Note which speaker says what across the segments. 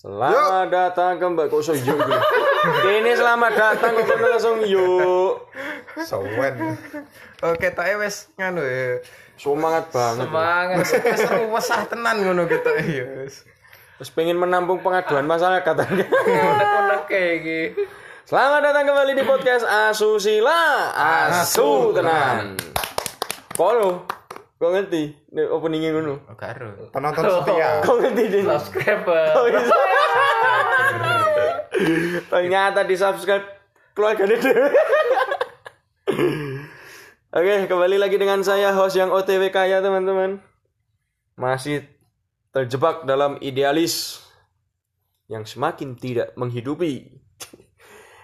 Speaker 1: Selamat datang kembali kok so yuk gitu. Kini selamat datang kok langsung yuk.
Speaker 2: Sowen. Oke, tak wis nganu ya.
Speaker 1: Semangat banget.
Speaker 3: Semangat.
Speaker 2: Wis wesah tenan ngono gitu ya. wis.
Speaker 1: Terus pengen menampung pengaduan masyarakat.
Speaker 3: Unek-unek kayak gitu.
Speaker 1: Selamat datang kembali di podcast Asusila Asu tenan. Kono, kok ngerti? Nih openingnya ngono.
Speaker 2: Oh, karo. Penonton setia.
Speaker 1: Kok ngerti din?
Speaker 3: Subscriber.
Speaker 1: Oh. Ternyata di subscribe keluarga Dede. Oke, kembali lagi dengan saya host yang OTW kaya teman-teman. Masih terjebak dalam idealis yang semakin tidak menghidupi.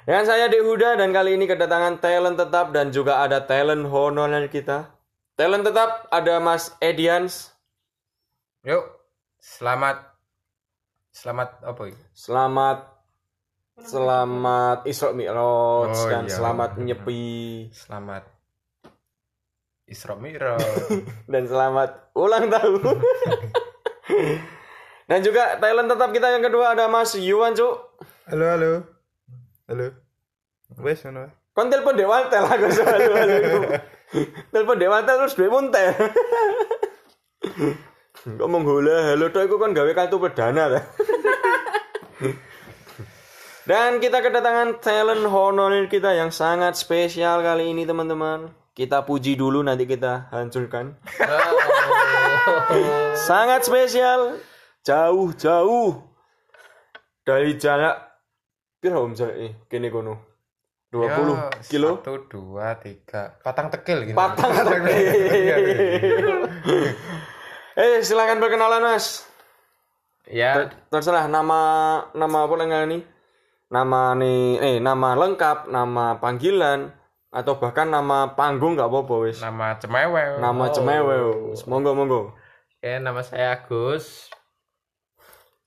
Speaker 1: Dengan saya Dek Huda dan kali ini kedatangan talent tetap dan juga ada talent honorer kita. Talent tetap ada Mas Edians.
Speaker 2: Yuk. Selamat Selamat apa ini?
Speaker 1: Selamat Selamat Isra Mi'raj
Speaker 2: Oh,
Speaker 1: dan
Speaker 2: iya.
Speaker 1: selamat menyepi
Speaker 2: Selamat Isra Mi'raj.
Speaker 1: dan selamat ulang tahun. dan juga talent tetap kita yang kedua ada Mas Yuwan Cuk.
Speaker 2: halo, halo. Halo. Wes ngono.
Speaker 1: Kon telepon Dewantel aku selalu Telepon Dewantel terus duwe muntel. Ngomong hula halo tok iku kan gawe kartu perdana. Dan kita kedatangan talent honorer kita yang sangat spesial kali ini teman-teman. Kita puji dulu nanti kita hancurkan. Sangat spesial. Jauh-jauh dari jarak kira om jarak ini kene kono. 20
Speaker 2: Ya,
Speaker 1: kilo.
Speaker 2: Satu, dua, tiga. Patang tekil gitu.
Speaker 1: Patang Eh silakan perkenalan Mas.
Speaker 3: Ya,
Speaker 1: Terserah nama nama apa yang ini? Nama nih eh nama lengkap, nama panggilan atau bahkan nama panggung nggak apa-apa wis.
Speaker 2: Nama cemewe.
Speaker 1: Nama cemewe. wis. Monggo monggo.
Speaker 3: oke nama saya Agus.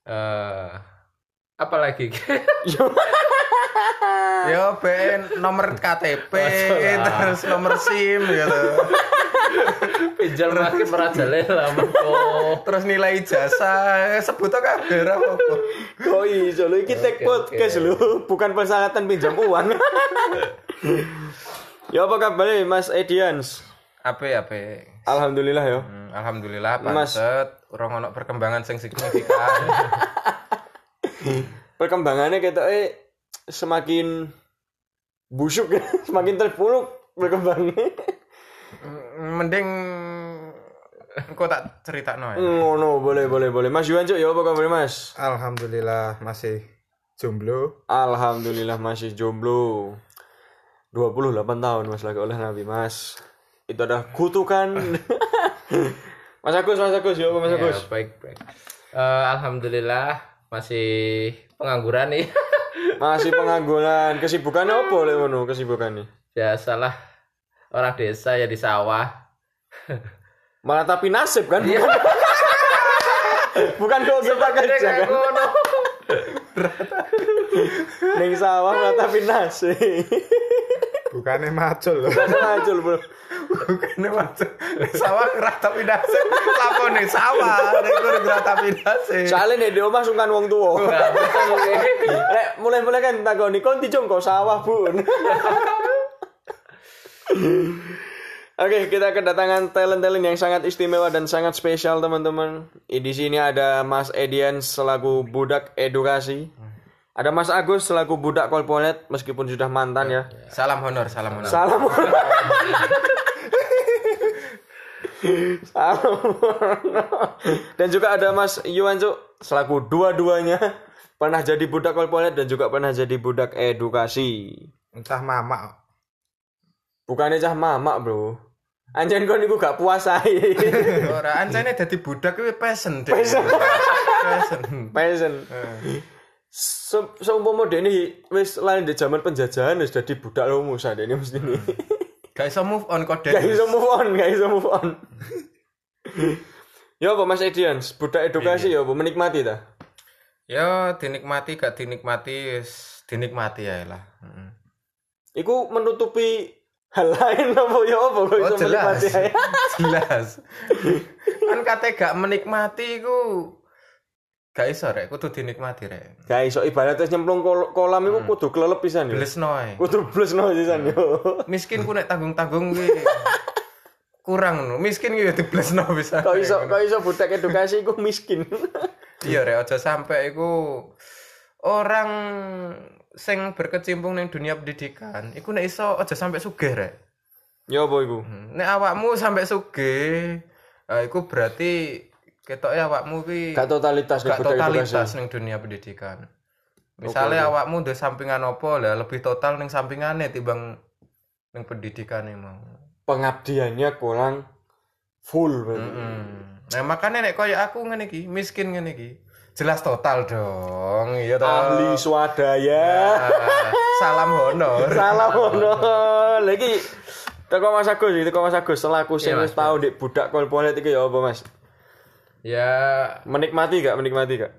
Speaker 3: Eh, apa lagi?
Speaker 2: Yo, Ben nomor KTP terus nomor SIM gitu.
Speaker 3: Pinjal makin merajalela.
Speaker 2: Terus nilai jasa sebut aja kabeh ra apa.
Speaker 1: Kok iso lho iki
Speaker 3: Oke,
Speaker 1: podcast lho, bukan persyaratan pinjam uang. ya apa kabar Mas Edians?
Speaker 2: Ape ape.
Speaker 1: Alhamdulillah ya.
Speaker 2: Hmm, Alhamdulillah
Speaker 1: Mas.
Speaker 2: urung ono perkembangan sing signifikan.
Speaker 1: Perkembangannya kita eh semakin busuk semakin terpuruk berkembangnya.
Speaker 2: Mending engko tak critakno ya.
Speaker 1: Ngono, boleh boleh boleh. Mas Yuwan Cuk, ya apa kabar Mas?
Speaker 2: Alhamdulillah masih jomblo.
Speaker 1: Alhamdulillah masih jomblo. 28 tahun Mas lagi oleh Nabi Mas. Itu ada kutukan. mas Agus, Mas Agus, ya apa Mas
Speaker 3: Ya,
Speaker 1: Agus?
Speaker 3: baik, baik. Eh, Alhamdulillah masih pengangguran nih.
Speaker 1: Masih pengangguran. Kesibukannya apa lek ngono kesibukannya?
Speaker 3: Biasalah orang desa ya di sawah.
Speaker 1: Malah tapi nasib kan? Bukan, bukan kok kita kerja kan? Ning sawah malah tapi nasib.
Speaker 2: Bukannya macul loh.
Speaker 1: Kan macul, Bro.
Speaker 2: Bukannya macul. Sawah gerak tapi dasar. Lapo nih sawah. Nek kur gerak tapi dasar.
Speaker 1: Soalnya nih di omah sungkan wong tua. Lek mulai-mulai kan takoni kon dijong kok sawah, Bun. Oke, kita kedatangan talent-talent yang sangat istimewa dan sangat spesial, teman-teman. Di sini ada Mas Edian selaku budak edukasi. Ada Mas Agus selaku budak korporat meskipun sudah mantan ya.
Speaker 2: Salam honor, salam honor.
Speaker 1: Salam. Salam. dan juga ada Mas Yuwan Cuk selaku dua-duanya pernah jadi budak korporat dan juga pernah jadi budak edukasi.
Speaker 2: Entah mama.
Speaker 1: Bukannya cah mamak, Bro. Anjen kon iku gak puasai.
Speaker 2: Ora ancane dadi budak kuwi passion deh.
Speaker 1: Passion.
Speaker 2: Passion.
Speaker 1: Passion. Se seumpama dene wis lain di zaman penjajahan wis dadi budak lomo sadene mesti ini.
Speaker 2: Gak iso move on kok
Speaker 1: Gak iso move on, gak iso move on. ya apa Mas Edian, budak edukasi ya apa menikmati ta?
Speaker 2: Ya dinikmati gak dinikmati wis dinikmati ya lah. Heeh.
Speaker 1: Iku menutupi hal lain apa ya apa kok
Speaker 2: Oh
Speaker 1: iso
Speaker 2: jelas.
Speaker 1: menikmati
Speaker 2: jelas. kan kate gak menikmati iku Gak iso rek, kudu dinikmati rek.
Speaker 1: Gak iso ibaratnya nyemplung kol- kolam iku kudu kelelep pisan ya.
Speaker 2: Blesno.
Speaker 1: Kudu blesno pisan yo.
Speaker 2: Miskin ku nek tanggung-tanggung kuwi kurang no. Miskin ku ya diblesno bisa.
Speaker 1: Kok iso kok iso budak edukasi iku miskin.
Speaker 2: Iya rek, aja sampai iku orang sing berkecimpung ning dunia pendidikan, iku nek iso aja sampai sugih rek.
Speaker 1: Ya apa iku?
Speaker 2: Nek awakmu sampai sugih, ah, iku berarti ketoknya awakmu kuwi
Speaker 1: Gak totalitas
Speaker 2: gak totalitas ning dunia pendidikan. Misalnya awakmu udah sampingan apa lah lebih total ning sampingannya timbang ning pendidikane mau.
Speaker 1: Pengabdiannya kurang full berarti.
Speaker 2: Hmm. Nah makanya nek koyo aku ngene iki, miskin ngene iki. Jelas total dong, iya toh.
Speaker 1: Ahli swadaya.
Speaker 2: Ah, salam honor.
Speaker 1: Salah ono. Lagi teko Mas Agus teko Mas Agus selaku sing
Speaker 3: Iya,
Speaker 1: wis tau ndek budak korporat iki ya apa Mas?
Speaker 3: Ya
Speaker 1: Menikmati gak? Menikmati gak?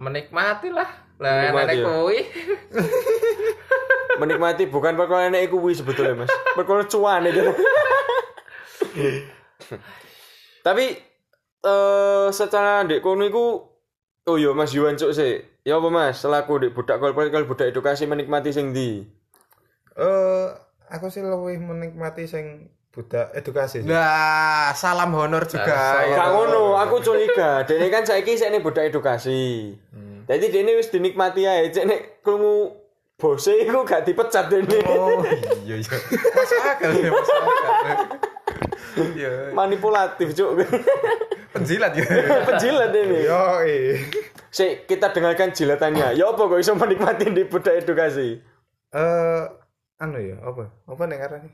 Speaker 3: menikmati lah. Lah
Speaker 1: Menikmati ya?
Speaker 3: kuwi.
Speaker 1: Menikmati bukan perkara nek iku kuwi sebetulnya Mas. Perkara cuan itu. Tapi eh secara ndek kono iku oh iya Mas Yuwan cuk sih. Ya apa Mas, selaku ndek budak korporat kalau budak edukasi menikmati sing ndi?
Speaker 4: Eh, aku sih lebih menikmati sing budak edukasi.
Speaker 2: Nah, salam honor juga. ya.
Speaker 1: Gak ngono, aku curiga. Dene kan saiki sik nek budak edukasi. Jadi dene wis dinikmati ae, cek nek krungu bose iku gak dipecat dene.
Speaker 2: Oh iya iya. Masuk akal ya, masuk akal. Iya,
Speaker 1: Manipulatif, Cuk.
Speaker 2: penjilat ya.
Speaker 1: Penjilat ini.
Speaker 4: Yo, eh.
Speaker 1: Sik, kita dengarkan jilatannya. Ya apa kok iso menikmati di budak edukasi?
Speaker 4: Eh, anu ya, apa? Apa nek ngarani?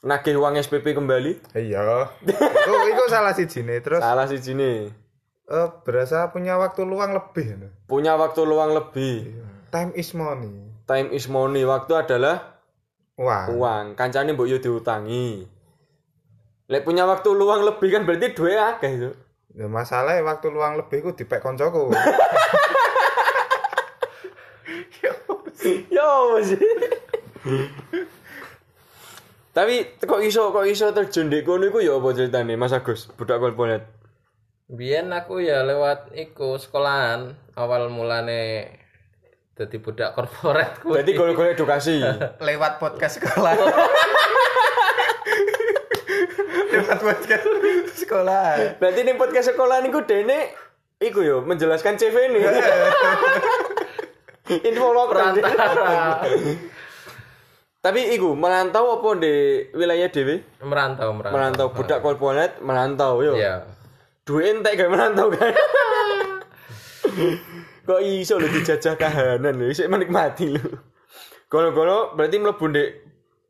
Speaker 1: Nagih uang SPP kembali?
Speaker 4: Iya. Iku iku salah siji nih. Terus
Speaker 1: Salah sih sini.
Speaker 4: eh berasa punya waktu luang lebih ya.
Speaker 1: Punya waktu luang lebih.
Speaker 4: Time is money.
Speaker 1: Time is money. Waktu adalah
Speaker 4: Wah.
Speaker 1: uang. Kancane mbok yo diutangi. Lek punya waktu luang lebih kan berarti duwe akeh itu.
Speaker 4: Ya masalahnya waktu luang lebih ku dipek koncoku.
Speaker 1: Yo sih. Tapi kok iso kok iso terjun di kono iku ya apa ceritane Mas Agus, budak korporat.
Speaker 3: Biyen aku ya lewat iku sekolahan awal mulane dadi budak korporat kuwi.
Speaker 1: Berarti golek-golek edukasi.
Speaker 2: Lewat podcast sekolah. Lewat podcast sekolah.
Speaker 1: Berarti ning podcast sekolah niku dene iku yo menjelaskan CV ini. Info lokal.
Speaker 3: perantara.
Speaker 1: Tapi iku merantau apa di wilayah dewe?
Speaker 3: merantau, merantau.
Speaker 1: Merantau budak korporat merantau yo.
Speaker 3: Iya.
Speaker 1: Duit entek gak merantau kan. Kok iso lho dijajah kahanan lho, isih menikmati lho. Kalau-kalau berarti mlebu ndek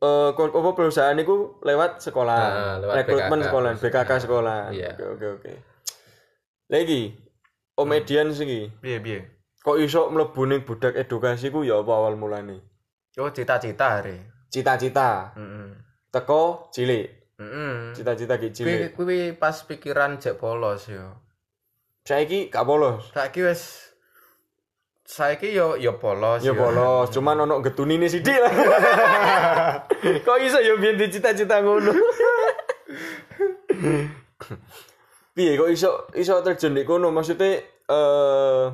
Speaker 1: eh kor- apa perusahaan iku lewat sekolah.
Speaker 3: Ah, lewat
Speaker 1: rekrutmen
Speaker 3: BKK.
Speaker 1: sekolah, BKK sekolah.
Speaker 3: Iya.
Speaker 1: Oke oke oke. Lagi Om Edian sih
Speaker 2: Piye piye.
Speaker 1: kok iso mlebu ning budak edukasi ku ya apa awal mulane?
Speaker 2: Oh cita-cita hari.
Speaker 1: Cita-cita
Speaker 2: Heeh.
Speaker 1: teko cilik.
Speaker 2: Heeh.
Speaker 1: Cita-cita ki cilik.
Speaker 2: Kuwi pas pikiran jek polos yo.
Speaker 1: Saiki gak polos.
Speaker 2: Saiki wis saiki yo yo polos.
Speaker 1: Ya polos, cuman ono getunine sithik lah. Kok iso ya biyen dicita-cita ngono. Piye kok iso iso terjun di kono maksudnya eh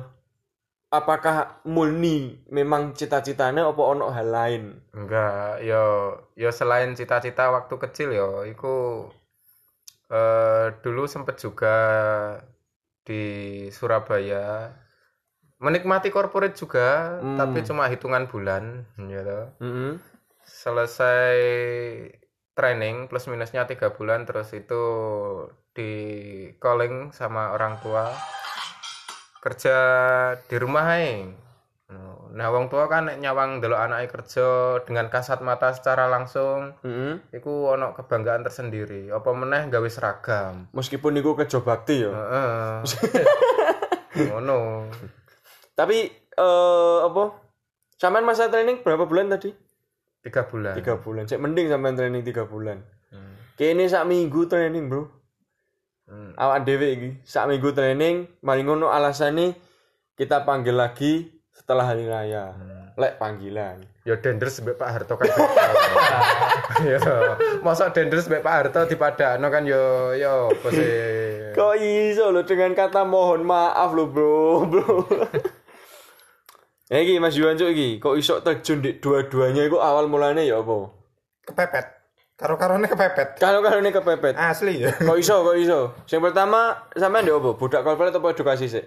Speaker 1: apakah murni memang cita-citanya apa ono hal lain?
Speaker 2: Enggak, yo yo selain cita-cita waktu kecil yo iku eh dulu sempet juga di Surabaya menikmati corporate juga,
Speaker 1: Hmm.
Speaker 2: tapi cuma hitungan bulan gitu.
Speaker 1: Heeh.
Speaker 2: Selesai training plus minusnya tiga bulan terus itu di calling sama orang tua kerja di rumah ae. Nah, wong tua kan nyawang delok anake kerja dengan kasat mata secara langsung,
Speaker 1: Heeh.
Speaker 2: iku ono kebanggaan tersendiri. Apa meneh gawe seragam.
Speaker 1: Meskipun iku kerja bakti ya.
Speaker 2: Heeh. Ngono.
Speaker 1: Tapi eh apa? Sampean masa training berapa bulan tadi?
Speaker 2: Tiga bulan.
Speaker 1: Tiga bulan. Cek mending sampean training tiga bulan.
Speaker 2: Hmm.
Speaker 1: Kene sak minggu training, Bro.
Speaker 2: Hmm.
Speaker 1: awak dhewe iki sak minggu training mari ngono alasane kita panggil lagi setelah hari raya lek panggilan
Speaker 2: Ya denders mbek Pak Harto kan. Ya. Masa denders mbek Pak Harto dipadakno kan yo yo apa sih
Speaker 1: Kok iso lo dengan kata mohon maaf lo bro, bro. Ya iki Mas Yuwan cuk iki, kok iso terjun di dua-duanya iku awal mulanya ya apa?
Speaker 4: Kepepet. Karo-karone kepepet.
Speaker 1: Kalau kalau ini kepepet.
Speaker 4: Asli ya.
Speaker 1: Kok iso, kok iso? Yang pertama sampean ndek apa? Budak korporat apa edukasi sih?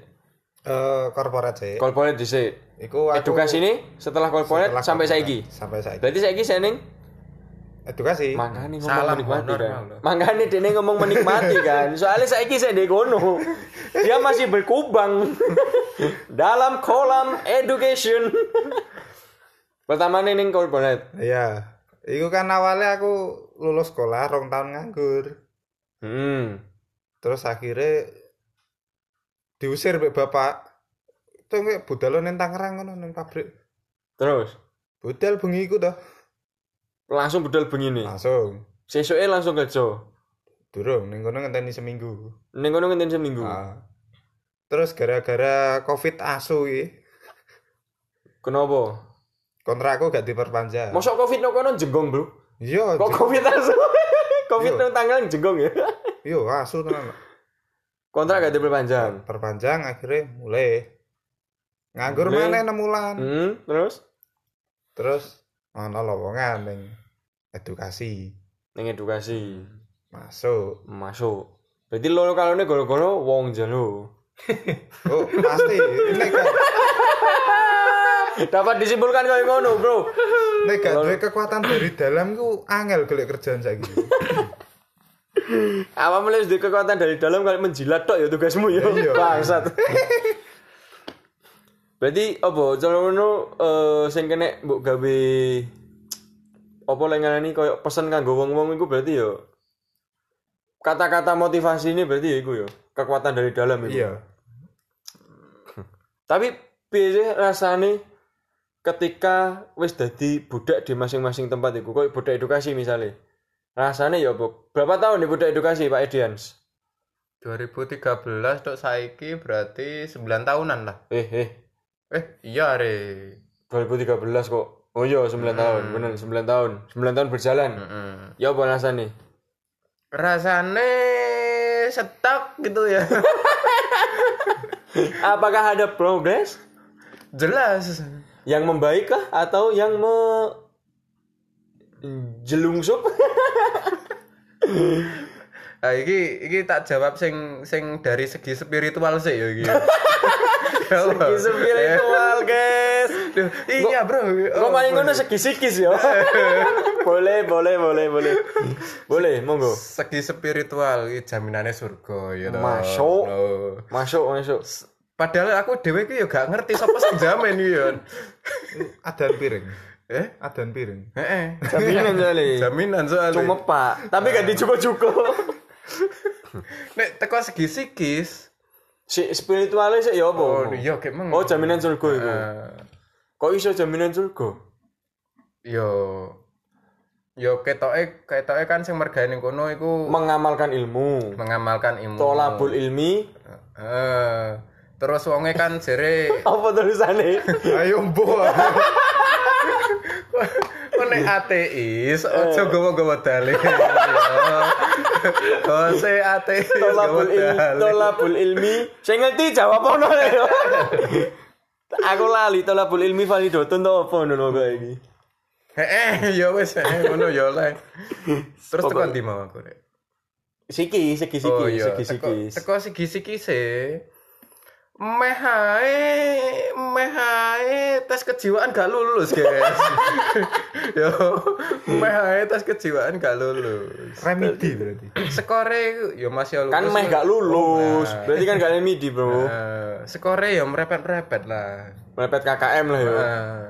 Speaker 4: Eh korporat sih.
Speaker 1: Korporat dhisik.
Speaker 4: Iku aku
Speaker 1: Edukasi ini setelah korporat sampai
Speaker 4: korporat.
Speaker 1: saiki.
Speaker 4: Sampai saiki.
Speaker 1: Berarti saiki seneng
Speaker 4: Edukasi.
Speaker 1: Makanya ngomong
Speaker 2: Salam,
Speaker 1: menikmati
Speaker 2: honor,
Speaker 1: kan. Makanya dia ngomong menikmati kan. Soalnya saya kisah di kono. Dia masih berkubang dalam kolam education. Pertama nih ning corporate.
Speaker 4: Iya. Iku kan awalnya aku lulus sekolah rong tahun nganggur.
Speaker 1: Hmm.
Speaker 4: Terus akhirnya diusir mbek bapak. Itu kayak budal nang Tangerang ngono nang pabrik.
Speaker 1: Terus
Speaker 4: Budal bengi iku toh.
Speaker 1: langsung budal begini.
Speaker 4: Langsung.
Speaker 1: Sesuke langsung kerja.
Speaker 4: Durung ning kono ngenteni seminggu.
Speaker 1: Ning kono ngenten seminggu.
Speaker 4: Ah. Terus gara-gara Covid asu iki,
Speaker 1: Kenapa?
Speaker 4: Kontrakku gak diperpanjang.
Speaker 1: Mosok Covid no kono jenggong, Bro.
Speaker 4: Iya,
Speaker 1: Kok Covid langsung? Covid
Speaker 4: Iya.
Speaker 1: nang tanggal jenggong ya.
Speaker 4: iya asu tenan.
Speaker 1: Kontrak gak diperpanjang.
Speaker 4: Perpanjang akhirnya mulai nganggur mana 6 bulan.
Speaker 1: Hmm, terus
Speaker 4: Terus ana lowongan ning edukasi.
Speaker 1: ning edukasi.
Speaker 4: Masuk.
Speaker 1: masuk berarti lo kalau ini golo-golo wong jalo
Speaker 4: Oh, pasti. Nek gak,
Speaker 1: dapat disimpulkan kayak ngono bro
Speaker 4: nek gak duwe kekuatan dari dalam ku angel golek kerjaan saiki.
Speaker 1: apa mulai di kekuatan dari dalam kali menjilat tok ya tugasmu ya
Speaker 4: Iya.
Speaker 1: bangsat berarti apa cara ngono eh sing kene mbok gawe apa lek ngarani koyo pesen kanggo wong-wong iku berarti ya kata-kata motivasi ini berarti ya iku ya kekuatan dari dalam itu
Speaker 4: Iya.
Speaker 1: Tapi piye rasane ketika wis dadi budak di masing-masing tempat iku koyo budak edukasi misalnya. Rasane ya apa? Berapa tahun di budak edukasi Pak Edians?
Speaker 2: 2013 tok saiki berarti 9 tahunan lah.
Speaker 1: Eh eh
Speaker 2: Eh, iya re.
Speaker 1: 2013 kok. Oh iya 9 tahun, bener 9 tahun. 9 tahun berjalan.
Speaker 2: Heeh.
Speaker 1: Ya apa rasane?
Speaker 2: Rasane stuck gitu ya.
Speaker 1: Apakah ada progres
Speaker 2: Jelas.
Speaker 1: Yang membaik kah atau yang me jelungsup?
Speaker 2: Nah, iki iki tak jawab sing sing dari segi spiritual sih ya iki.
Speaker 1: Segi spiritual, guys.
Speaker 2: Duh, Iya, Bro.
Speaker 1: Kok maling ngono segi sikis ya? boleh, boleh, boleh, boleh. Boleh, monggo.
Speaker 2: Segi spiritual iki jaminannya surga ya toh.
Speaker 1: Masuk.
Speaker 2: Loh.
Speaker 1: Masuk, masuk.
Speaker 2: Padahal aku dhewe iki ya gak ngerti sapa sing jamin iki ya.
Speaker 4: Adan piring.
Speaker 2: Eh?
Speaker 4: Adan piring.
Speaker 2: Heeh.
Speaker 1: Jaminan soalnya.
Speaker 2: Jaminan soalnya.
Speaker 1: Cuma pak, tapi gak dicukup-cukup.
Speaker 2: Nek teko segi psikis,
Speaker 1: si spiritualnya sih ya apa?
Speaker 2: oh iya kayak meng.
Speaker 1: Oh, jaminan surga itu.
Speaker 2: Eh,
Speaker 1: Kok iso jaminan surga?
Speaker 2: yo yo ketoke ketoke kan sing mergane kono iku
Speaker 1: Mengamalkan ilmu.
Speaker 2: mengamalkan ilmu.
Speaker 1: Tolabul ilmi.
Speaker 2: Eh, terus wonge kan jere
Speaker 1: Apa tulisannya?
Speaker 4: Ayo mbo.
Speaker 2: kok nek ateis ojo gowo-gowo dalil. Oh, se ateis gowo
Speaker 1: ilmi.
Speaker 2: dalil.
Speaker 1: Tolabul ilmi. Saya ngerti jawab apa ya. Aku lali tolabul ilmi validotun to apa ngono kok iki.
Speaker 2: Heeh, ya wis eh, ngono ya oleh. Terus tekan ndi mau aku?
Speaker 1: Siki, siki, siki, siki, siki.
Speaker 2: teko sigi-sigi se. Meh ae, meh ae tes kejiwaan gak lulus, guys. Yo, meh ae tes kejiwaan gak lulus.
Speaker 4: Remedi berarti.
Speaker 2: Skore yo masih lulus.
Speaker 1: Kan meh gak lulus.
Speaker 2: Nah.
Speaker 1: Berarti kan gak midi, Bro.
Speaker 2: Eh, skore yo merepet-merepet lah.
Speaker 1: Mepet KKM lah ya.
Speaker 2: Eh,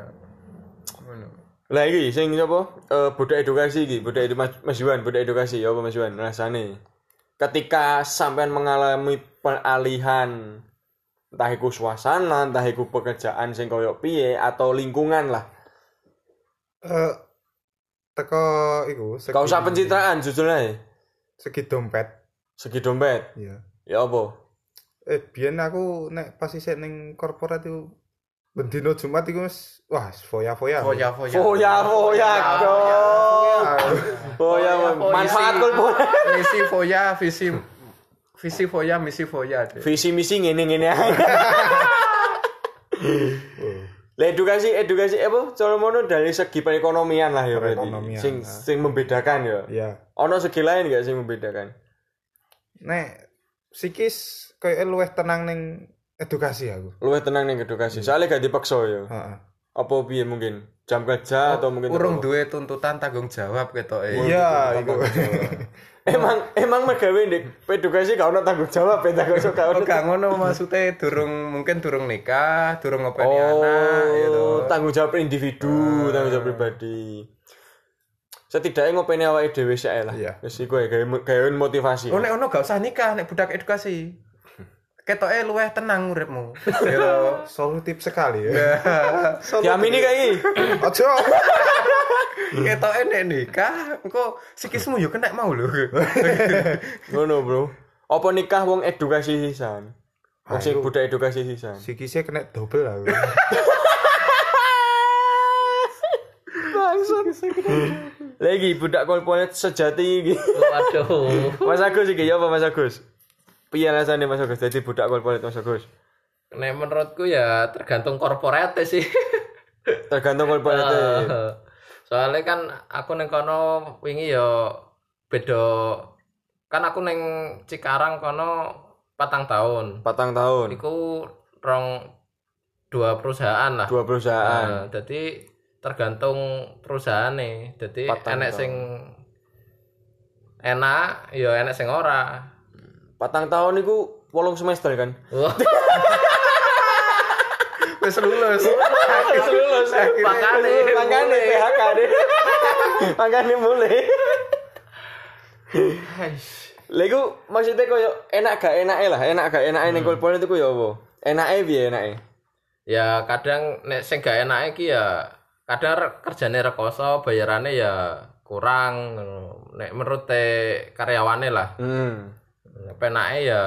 Speaker 2: ngono.
Speaker 1: Lah iki sing sapa? Eh budak edukasi iki, budak edu Mas Mas Yuwan, budak edukasi ya apa Mas Yuwan rasane? Ketika sampean mengalami peralihan entah iku suasana, entah iku pekerjaan sing koyo piye atau lingkungan lah.
Speaker 4: Eh teko iku segi,
Speaker 1: Gak usah pencitraan jujur ae.
Speaker 4: segi dompet.
Speaker 1: Segi dompet.
Speaker 4: Iya.
Speaker 1: Ya apa?
Speaker 4: Eh biyen aku nek pas isih ning korporat itu bendino Jumat iku wis wah foya-foya.
Speaker 2: Foya-foya.
Speaker 1: Foya foya dong. Foya manfaat kul
Speaker 2: Misi foya, visi visi foya misi foya deh.
Speaker 1: visi misi ngene ngene. Lah edukasi edukasi apa cara mono dari segi perekonomian lah ya berarti. Sing
Speaker 4: nah.
Speaker 1: sing membedakan ya.
Speaker 4: Iya.
Speaker 1: Ono segi lain gak sing membedakan?
Speaker 4: Nek psikis kayak luwih tenang ning edukasi aku.
Speaker 1: Luwih tenang ning edukasi. Soalnya gak dipaksa ya.
Speaker 4: Heeh.
Speaker 1: Apa piye mungkin? Jam kerja atau mungkin
Speaker 2: Urung duwe tuntutan tanggung jawab ketoke.
Speaker 4: Iya, iku.
Speaker 1: Emang emang megawe ndek edukasi gak ono tanggung jawab ya tanggung jawab gak ono.
Speaker 2: Oh, gak ngono maksudnya durung mungkin durung nikah, durung ngopeni
Speaker 1: Oh,
Speaker 2: anak gitu.
Speaker 1: tanggung jawab individu, tanggung jawab pribadi. Setidaknya ngopeni awake dhewe sik lah.
Speaker 4: Iya.
Speaker 1: Wis iku gawe gawe motivasi.
Speaker 2: Oh nek ono gak usah nikah nek budak edukasi. Ketoke luweh tenang uripmu. Gitu.
Speaker 4: Solutif sekali ya.
Speaker 1: Diamini kayak iki.
Speaker 4: Ojo.
Speaker 2: Ketoke nek nikah engko sikismu yo kena mau lho.
Speaker 1: Ngono, Bro. Apa nikah wong edukasi sisan? Wong sing budak edukasi sisan.
Speaker 4: Sikisnya kena double aku.
Speaker 1: Lagi budak korporat sejati iki.
Speaker 3: Waduh.
Speaker 1: Mas Agus iki ya apa Mas Agus? Piye alasane Mas Agus dadi budak korporat Mas Agus?
Speaker 3: Nek menurutku ya tergantung korporat sih.
Speaker 1: Tergantung korporat.
Speaker 3: Eh, Soalnya kan aku neng kono wingi ya beda kan aku neng Cikarang kono patang tahun.
Speaker 1: Patang tahun.
Speaker 3: Iku rong dua perusahaan lah.
Speaker 1: Dua perusahaan.
Speaker 3: Nah, jadi tergantung perusahaan nih. Jadi
Speaker 1: Patang
Speaker 3: enek
Speaker 1: tahun.
Speaker 3: sing enak, ya enek sing ora.
Speaker 1: Patang tahun iku wolong semester kan?
Speaker 3: Wah,
Speaker 2: Wis lulus.
Speaker 1: Wis lulus.
Speaker 3: Makane,
Speaker 1: makane. PHK deh. makane mulai. Lha iku maksudnya koyo enak gak enake lah, enak gak enake ning korporat iku ya apa? Enake piye enake?
Speaker 3: ya kadang nek sing gak enak iki ya kadang kerjane rekoso, bayarane ya kurang. ngono. Nek menurut te karyawane lah.
Speaker 1: Hmm.
Speaker 3: Penake ya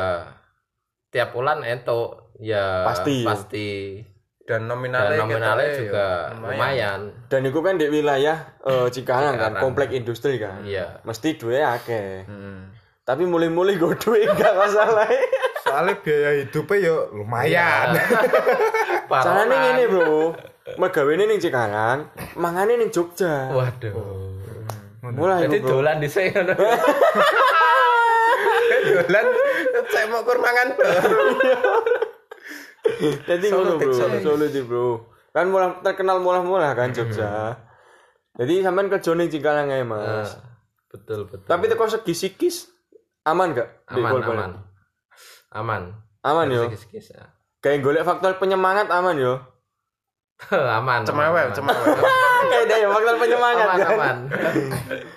Speaker 3: tiap bulan entuk ya
Speaker 1: Pasti.
Speaker 3: pasti.
Speaker 2: Dan
Speaker 3: Dan
Speaker 2: nominalnya,
Speaker 3: nominalnya
Speaker 2: ketoke
Speaker 3: juga
Speaker 2: yo
Speaker 3: lumayan.
Speaker 1: Dan iku kan di wilayah eh, Cikarang kan,
Speaker 3: Cikarang.
Speaker 1: komplek industri kan.
Speaker 3: Iya.
Speaker 1: Mesti duwe akeh.
Speaker 2: Hmm.
Speaker 1: Tapi mulai-mulai gue duit gak masalah.
Speaker 4: Soalnya biaya hidupnya ya lumayan.
Speaker 1: Carane ngene, Bro. Megawene ning Cikarang, mangane ning Jogja.
Speaker 3: Waduh.
Speaker 1: Mulai
Speaker 3: Jadi
Speaker 1: Bro.
Speaker 3: dolan di sini.
Speaker 2: Dolan saya mau kurmangan.
Speaker 1: Jadi ngono, Bro. Solutif, Bro. Kan mulai terkenal murah-murah kan Jogja. Jadi sampean kerja ning Cikarang ae, Mas.
Speaker 3: betul betul.
Speaker 1: Tapi teko segi psikis aman gak?
Speaker 3: Aman aman. Aman.
Speaker 1: Aman yo.
Speaker 3: Ya.
Speaker 1: Kayak golek faktor penyemangat aman yo.
Speaker 3: aman.
Speaker 2: Cemewek,
Speaker 3: aman.
Speaker 2: cemewek.
Speaker 1: Kayak ya faktor penyemangat
Speaker 3: Aman
Speaker 1: kan.
Speaker 3: aman.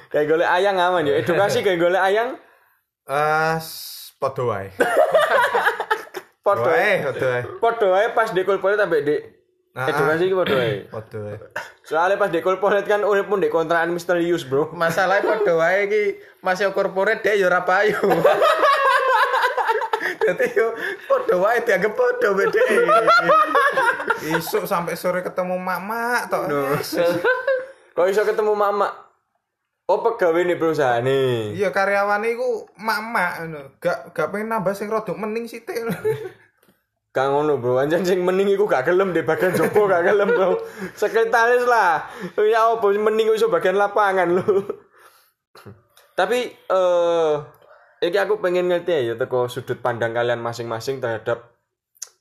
Speaker 1: Kayak golek ayang aman yo. Edukasi kayak golek ayang
Speaker 4: Eh, podo wae.
Speaker 1: podo.
Speaker 4: Wae, podo wae.
Speaker 1: Podo ae pas di korporat sampai di
Speaker 4: Ah,
Speaker 1: edukasi iki podo ae.
Speaker 4: Podo wae.
Speaker 1: Soalnya pas di korporat kan urip pun di kontrakan misterius, Bro.
Speaker 2: Masalahnya padha wae iki masih korporat dia yo ora payu. Dadi yo padha wae dianggap padha beda.
Speaker 4: Isuk sampai sore ketemu mak-mak tok.
Speaker 1: Kok iso ketemu mama? Oh pegawai nih perusahaan nih.
Speaker 4: Iya karyawan iku mak-mak. Gak gak pengen nambah sing rodok mending sithik.
Speaker 1: Gak ngono bro, anjing sing mending iku gak gelem di bagian jopo gak gelem bro. Sekretaris lah. Ya opo mending iso bagian lapangan lu. Tapi eh iki aku pengen ngerti ya teko sudut pandang kalian masing-masing terhadap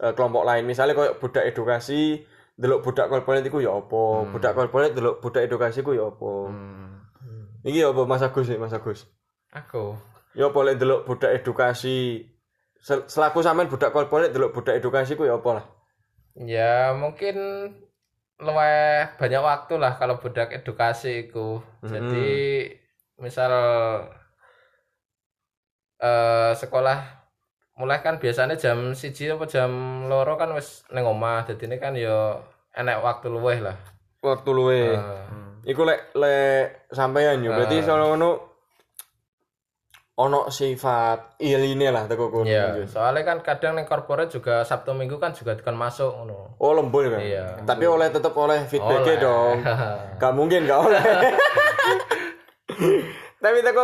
Speaker 1: eh, kelompok lain. Misalnya koyo budak edukasi, delok budak korporat iku ya opo, budak korporat delok budak edukasi ku ya opo. Iki ya apa Mas Agus sih, Mas Agus?
Speaker 3: Aku.
Speaker 1: Ya apa lek delok budak edukasi sel- selaku sampean budak korporat delok budak edukasi ku ya apa lah.
Speaker 3: Ya mungkin luwih banyak waktu lah kalau budak edukasi itu. Jadi misal eh sekolah mulai kan biasanya jam siji apa jam loro kan wis neng omah jadi ini kan yo enek waktu luwih lah
Speaker 1: Waktu luwe.
Speaker 3: Eh,
Speaker 1: Iku lek lek sampean yo berarti sono ngono ono sifat iline lah teko kono.
Speaker 3: ya soalnya kan kadang neng corporate juga sabtu minggu kan juga kan masuk ngono
Speaker 1: Oh lembur kan.
Speaker 3: Iya.
Speaker 1: Tapi oleh tetep oleh feedback dong. Gak mungkin gak oleh. Tapi teko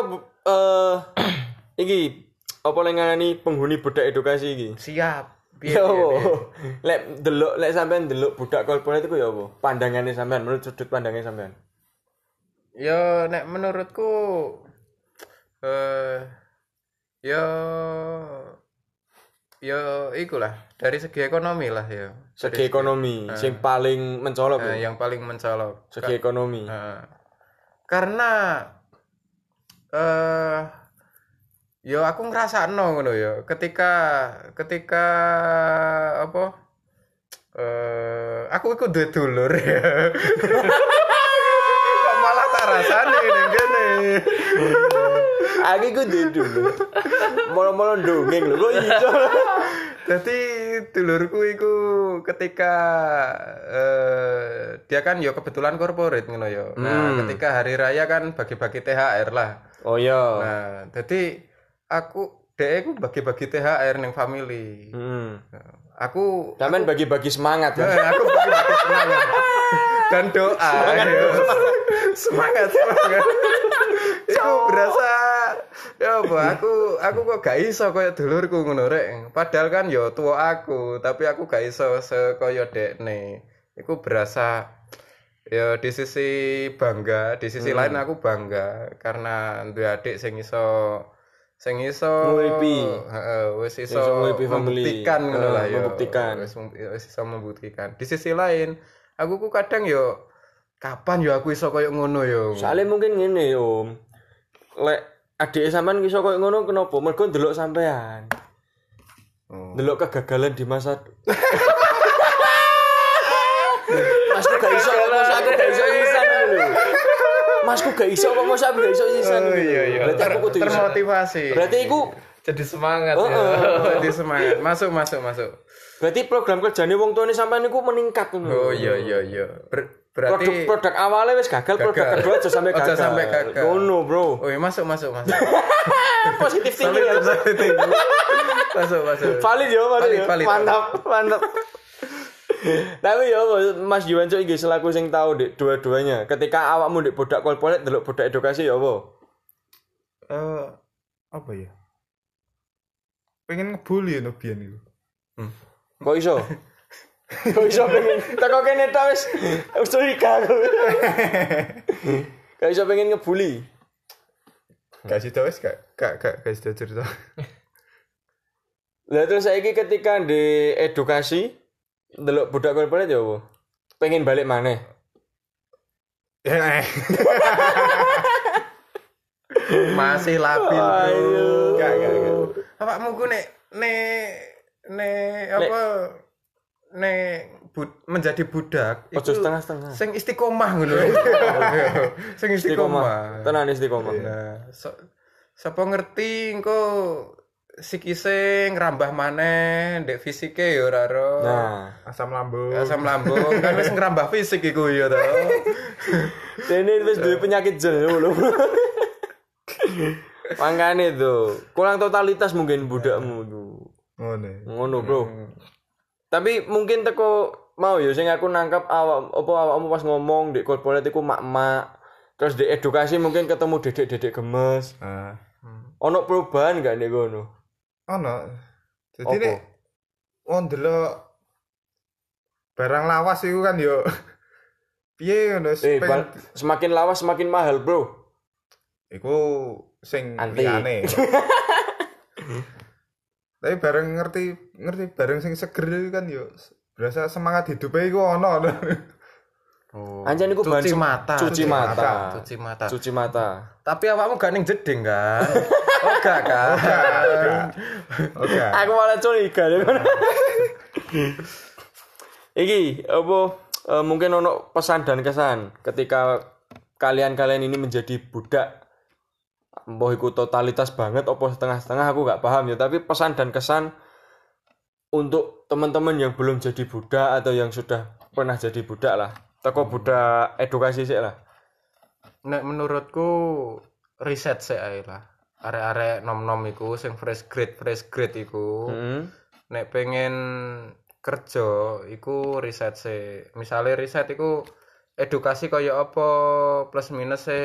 Speaker 1: eh iki apa lek ngarani penghuni budak edukasi iki?
Speaker 2: siap
Speaker 1: Ya
Speaker 2: piye, piye?
Speaker 1: apa? Lek delok lek sampean delok budak korporat iku ya apa? Pandangannya sampean menurut sudut pandangnya sampean.
Speaker 2: Ya nek menurutku eh ya ya ikulah dari segi ekonomi lah ya.
Speaker 1: Segi ekonomi sing paling mencolok
Speaker 2: Eh,
Speaker 1: ya.
Speaker 2: yang paling mencolok.
Speaker 1: Segi ekonomi.
Speaker 2: Eh, karena eh ya aku ngrasakno ngono ya ketika ketika apa eh aku iku duwe dulur ya. Rasane ning kene.
Speaker 1: Aku iku duwe dulu. Molo-molo dongeng lho kok iso.
Speaker 2: Jadi dulurku iku ketika eh dia kan ya kebetulan corporate ngono ya. Nah, ketika hari raya kan bagi-bagi THR lah.
Speaker 1: Oh iya.
Speaker 2: Nah, jadi aku dek aku bagi-bagi THR ning family.
Speaker 1: Hmm.
Speaker 2: Aku
Speaker 1: Sampean bagi-bagi semangat ya.
Speaker 2: aku bagi-bagi semangat dan doa. Semangat, semangat, semangat. Iku berasa ya apa aku aku kok gak iso kaya dulurku ngono rek. Padahal kan ya tua aku, tapi aku gak iso sekaya dekne. Iku berasa ya di sisi bangga, di sisi lain aku bangga karena duwe adik sing iso sing iso
Speaker 1: Nguripi.
Speaker 2: heeh wis iso membuktikan ngono lah
Speaker 1: Eh,
Speaker 2: ya
Speaker 1: membuktikan.
Speaker 2: mem- wis iso membuktikan di sisi lain aku ku kadang yo kapan yo aku iso koyo ngono yo
Speaker 1: Soalnya mungkin ngene Om. Lek adik sampean iso koyo ngono kenapa? Mergo ndelok sampean.
Speaker 2: Oh.
Speaker 1: Ndelok kegagalan di masa Masku gak iso kok masa aku gak iso sisan lho. Masku gak iso kok masa aku gak iso sisan.
Speaker 2: oh iya iya
Speaker 1: Berarti aku kudu
Speaker 2: termotivasi
Speaker 1: Berarti iku
Speaker 3: Jadi semangat
Speaker 1: Oh,
Speaker 3: ya.
Speaker 1: oh.
Speaker 2: jadi semangat masuk masuk masuk
Speaker 1: berarti program kerjane wong tuane sampean niku meningkat ngono.
Speaker 2: oh iya iya iya Ber- berarti
Speaker 1: produk awalnya wis gagal, produk
Speaker 2: Gagal.
Speaker 1: kedua aja sampai
Speaker 2: Aja
Speaker 1: gagal.
Speaker 2: sampai gagal.
Speaker 1: Ngono, Bro.
Speaker 2: oh iya masuk masuk masuk
Speaker 1: Positif tinggi. Ya.
Speaker 2: solid. masuk masuk
Speaker 1: Valid ya, valid,
Speaker 2: Valid,
Speaker 1: ya.
Speaker 2: valid,
Speaker 1: mantap, mantap. Tapi ya Mas Yuwan Cuk iki selaku sing tahu di dua-duanya. Ketika awakmu di budak korporat delok budak edukasi ya apa?
Speaker 4: Eh, apa ya? Pengen ngebully no biyen iku.
Speaker 1: Kok iso? Kok iso pengen teko kene tok wis wis curiga aku. Kok iso pengen ngebully?
Speaker 4: Gak sida wis gak gak gak gak sida cerita.
Speaker 1: Lah terus saiki ketika di edukasi delok budak korporat ya apa? Pengen balik mana?
Speaker 4: Ya, eh.
Speaker 2: masih labil bro.
Speaker 4: Gak gak gak.
Speaker 2: awakmu ku nek nek nek apa nek bud- menjadi budak
Speaker 1: Ojo
Speaker 2: itu
Speaker 1: setengah-setengah.
Speaker 2: sing istiqomah ngono sing istiqomah
Speaker 1: Tenan istiqomah.
Speaker 2: nah so, sapa ngerti engko sikise ngrambah maneh ndek fisike ya ora ro
Speaker 1: Nah,
Speaker 4: Asam lambung.
Speaker 2: asam lambung kan wis ngrambah fisik iku ya to
Speaker 1: Dene wis duwe penyakit jel lho. Makane tuh, kurang totalitas mungkin budakmu tuh.
Speaker 4: Ngono.
Speaker 1: Ngono, Bro. Tapi mungkin teko mau ya sing aku nangkap awak apa awakmu pas ngomong di korporat iku mak-mak. Terus di edukasi mungkin ketemu dedek-dedek gemes.
Speaker 4: Ah.
Speaker 1: Ono perubahan gak nek ngono?
Speaker 4: Ono. Jadi nek wong delok barang lawas iku kan yo piye ngono
Speaker 1: Eh, bal- semakin lawas semakin mahal, Bro.
Speaker 4: iku sing
Speaker 1: Anti.
Speaker 4: Tapi bareng ngerti ngerti bareng sing seger kan yo berasa semangat hidupnya iku ono.
Speaker 2: oh.
Speaker 1: Anjan iku bahan
Speaker 2: cuci
Speaker 1: sem-
Speaker 2: mata
Speaker 1: Cuci mata.
Speaker 2: cuci mata
Speaker 1: Cuci mata.
Speaker 2: Tapi awakmu gak ning jeding kan? Oh gak kan?
Speaker 4: Oke.
Speaker 1: Aku malah curiga ya. Iki apa eh, mungkin ono pesan dan kesan ketika kalian-kalian ini menjadi budak Mbah iku totalitas banget opo setengah-setengah aku gak paham ya tapi pesan dan kesan untuk teman-teman yang belum jadi budak atau yang sudah pernah jadi budak lah toko budak edukasi sih lah
Speaker 2: Nek menurutku riset sih ae lah. Arek-arek nom-nom iku sing fresh grade fresh grade iku.
Speaker 1: Hmm.
Speaker 2: Nek pengen kerja iku riset sih. Misalnya riset iku edukasi kaya apa plus minus e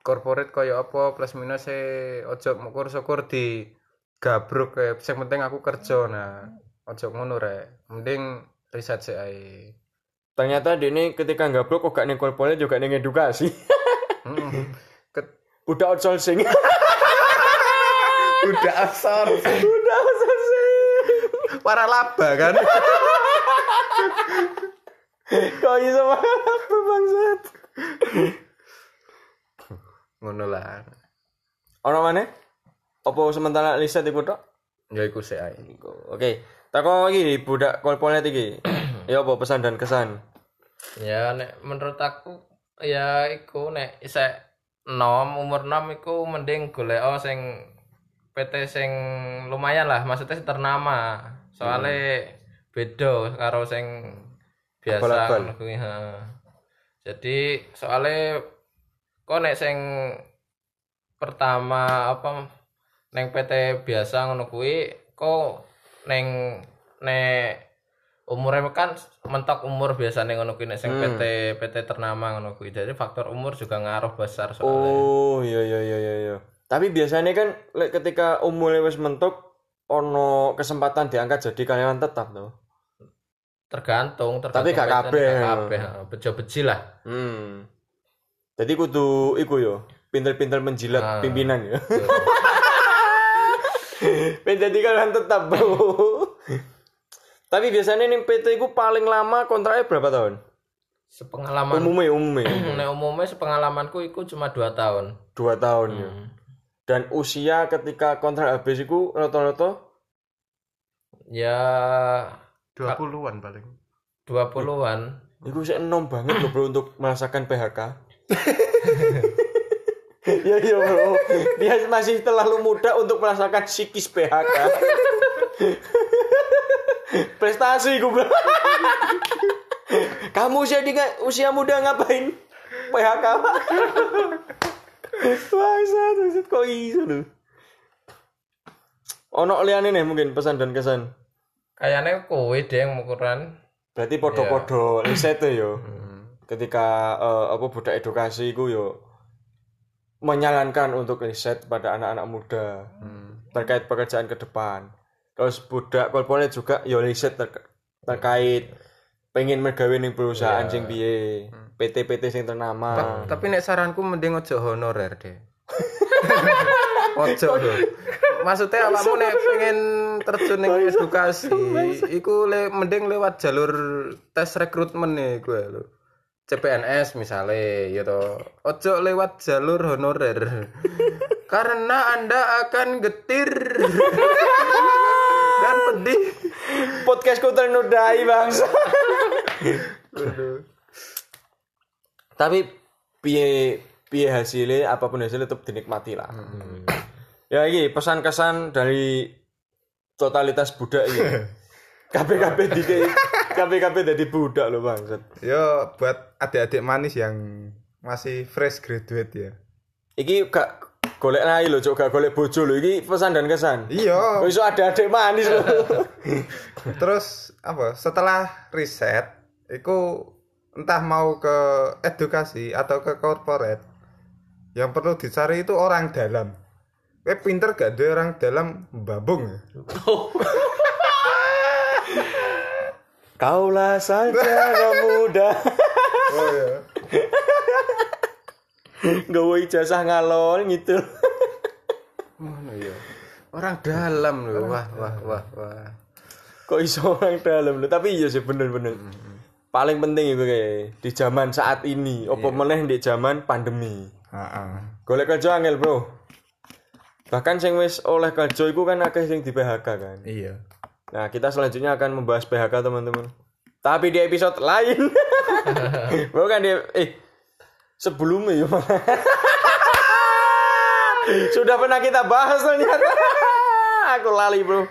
Speaker 2: corporate kaya apa plus minus e ojo syukur-syukur di gabruk kayak yang penting aku kerja nah ojo ngono rek mending riset sih ae
Speaker 1: Ternyata Dene ketika gablok kok gak ning kolpole juga ning edukasi.
Speaker 2: Heeh. Ket-
Speaker 1: Udah outsourcing.
Speaker 2: udah asor
Speaker 1: Udah outsourcing.
Speaker 2: para laba kan
Speaker 1: Kok iso apa bangsat?
Speaker 2: Ngono lah
Speaker 1: Ono mana? Apa sementara riset iku tok?
Speaker 2: ya iku sih ae
Speaker 1: Oke, takon lagi budak kolpolnya iki. ya apa pesan dan kesan?
Speaker 3: ya nek menurut aku ya iku nek isek nom umur nom iku mending golek sing PT sing lumayan lah maksudnya sing ternama soalnya beda karo sing biasa kuwi ha. jadi soalnya kok nek sing pertama apa neng PT biasa ngono kuwi kok neng nek umurnya kan mentok umur biasanya ngono kuwi nek sing
Speaker 1: Hmm.
Speaker 3: PT PT ternama ngono kuwi. Jadi faktor umur juga ngaruh besar soalnya.
Speaker 1: Oh, iya iya iya iya iya. Tapi biasanya kan ketika umurnya wis mentok ono kesempatan diangkat jadi karyawan tetap tuh.
Speaker 3: Tergantung, tergantung
Speaker 1: Tapi gak kabeh.
Speaker 3: gak kabeh. Bejo-beji lah.
Speaker 1: Hmm. Jadi kudu iku yo, pinter-pinter menjilat
Speaker 3: Ah.
Speaker 1: pimpinan ya. Pengen jadi karyawan tetap, Bro. Tapi biasanya nih PT ku paling lama kontraknya berapa tahun?
Speaker 3: Sepengalaman
Speaker 1: Umumnya umumnya
Speaker 3: nek umumnya sepengalamanku iku cuma 2 tahun.
Speaker 1: dua tahun ya. Dan usia ketika kontrak habis itu rata-rata
Speaker 3: Ya
Speaker 2: 20-an paling
Speaker 3: 20-an.
Speaker 1: itu saya enom banget loh bro untuk merasakan PHK. Ya iya bro, dia masih terlalu muda untuk merasakan psikis PHK. Prestasi gue bro. Kamu usia di usia muda ngapain? PHK. Bangsat, bangsat kok iso lho. Ono liane nih mungkin pesan dan kesan.
Speaker 3: Kayaknya kowe deh yang ukuran.
Speaker 1: Berarti podo-podo riset tuh yo. Ketika eh, apa budak edukasi ku yo menyarankan untuk riset pada anak-anak muda terkait pekerjaan ke depan. Terus budak kolpone juga yo riset ter- terkait pengen mergawe ning perusahaan sing piye, PT-PT sing ternama.
Speaker 2: tapi nek saranku mending ojo honorer deh. Ojo lho. maksudnya awakmu nek pengen terjun ning edukasi iku le, mending lewat jalur tes rekrutmen nih gue lho CPNS misalnya ya toh ojo lewat jalur honorer. Karena anda akan getir. Dan pedih.
Speaker 1: Podcastku ternodai bangsa. Tapi piye piye hasilnya apa pun hasilnya tetap dinikmati lah. Ya ini pesan kesan dari totalitas budak ini. KPKP di KPKP dari budak loh bangsat.
Speaker 4: Yo buat adik-adik manis yang masih fresh graduate ya.
Speaker 1: Iki gak golek rai lho, cok gak golek bojo lho. Iki pesan dan kesan.
Speaker 4: Iya.
Speaker 1: Iso ada adik manis lho.
Speaker 4: Terus apa? Setelah riset, itu entah mau ke edukasi atau ke corporate, yang perlu dicari itu orang dalam. Eh pinter gak ada orang dalam babung.
Speaker 1: Kaulah saja yang muda.
Speaker 4: Oh ya.
Speaker 1: Gawe ijazah ngalor gitu.
Speaker 2: Mana ya? Orang dalam loh. Wah, wah, wah, wah.
Speaker 1: Kok iso orang dalam lho, tapi iya sih bener-bener. Paling penting itu kayak di zaman saat ini, opo meneh di zaman pandemi.
Speaker 4: Heeh.
Speaker 1: Golek kerja angel, Bro. Bahkan sing wis oleh kerja iku kan akeh sing di PHK kan.
Speaker 4: Iya.
Speaker 1: Nah, kita selanjutnya akan membahas PHK, teman-teman. Tapi di episode lain. Bukan di eh sebelumnya ya. Sudah pernah kita bahas ternyata. Aku lali, Bro.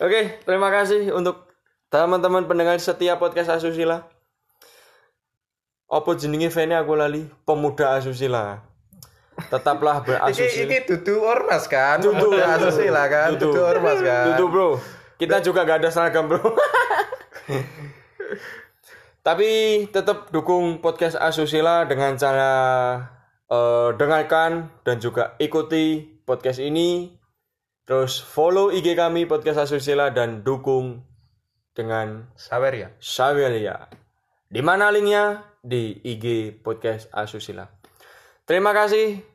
Speaker 1: Oke, terima kasih untuk teman-teman pendengar setia podcast Asusila. Apa jenenge fene aku lali? Pemuda Asusila. Tetaplah berasusila.
Speaker 2: iki dudu ormas kan?
Speaker 1: Dudu.
Speaker 2: Pemuda asusila kan?
Speaker 1: Dudu.
Speaker 2: Dudu ormas kan?
Speaker 1: Tutup bro. Kita juga gak ada seragam bro. Tapi tetap dukung podcast Asusila dengan cara eh, dengarkan dan juga ikuti podcast ini Terus follow IG kami Podcast Asusila dan dukung dengan
Speaker 2: Sawer ya.
Speaker 1: Sawelia. Di mana linknya? Di IG Podcast Asusila. Terima kasih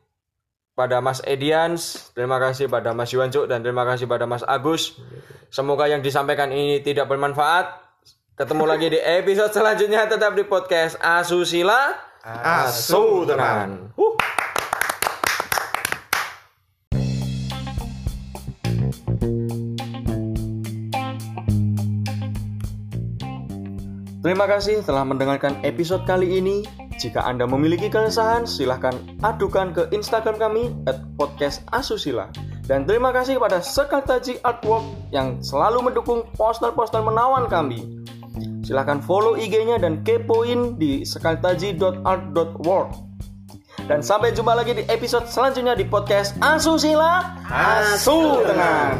Speaker 1: pada Mas Edians, terima kasih pada Mas Yuwancuk, dan terima kasih pada Mas Agus. Semoga yang disampaikan ini tidak bermanfaat. Ketemu lagi di episode selanjutnya tetap di podcast Asusila. Asu tenan. Terima kasih telah mendengarkan episode kali ini. Jika Anda memiliki keresahan, silahkan adukan ke Instagram kami at podcast asusila. Dan terima kasih kepada Sekartaji Artwork yang selalu mendukung poster-poster menawan kami. Silahkan follow IG-nya dan kepoin di sekartaji.art.world. Dan sampai jumpa lagi di episode selanjutnya di podcast Asusila Asu Tenang.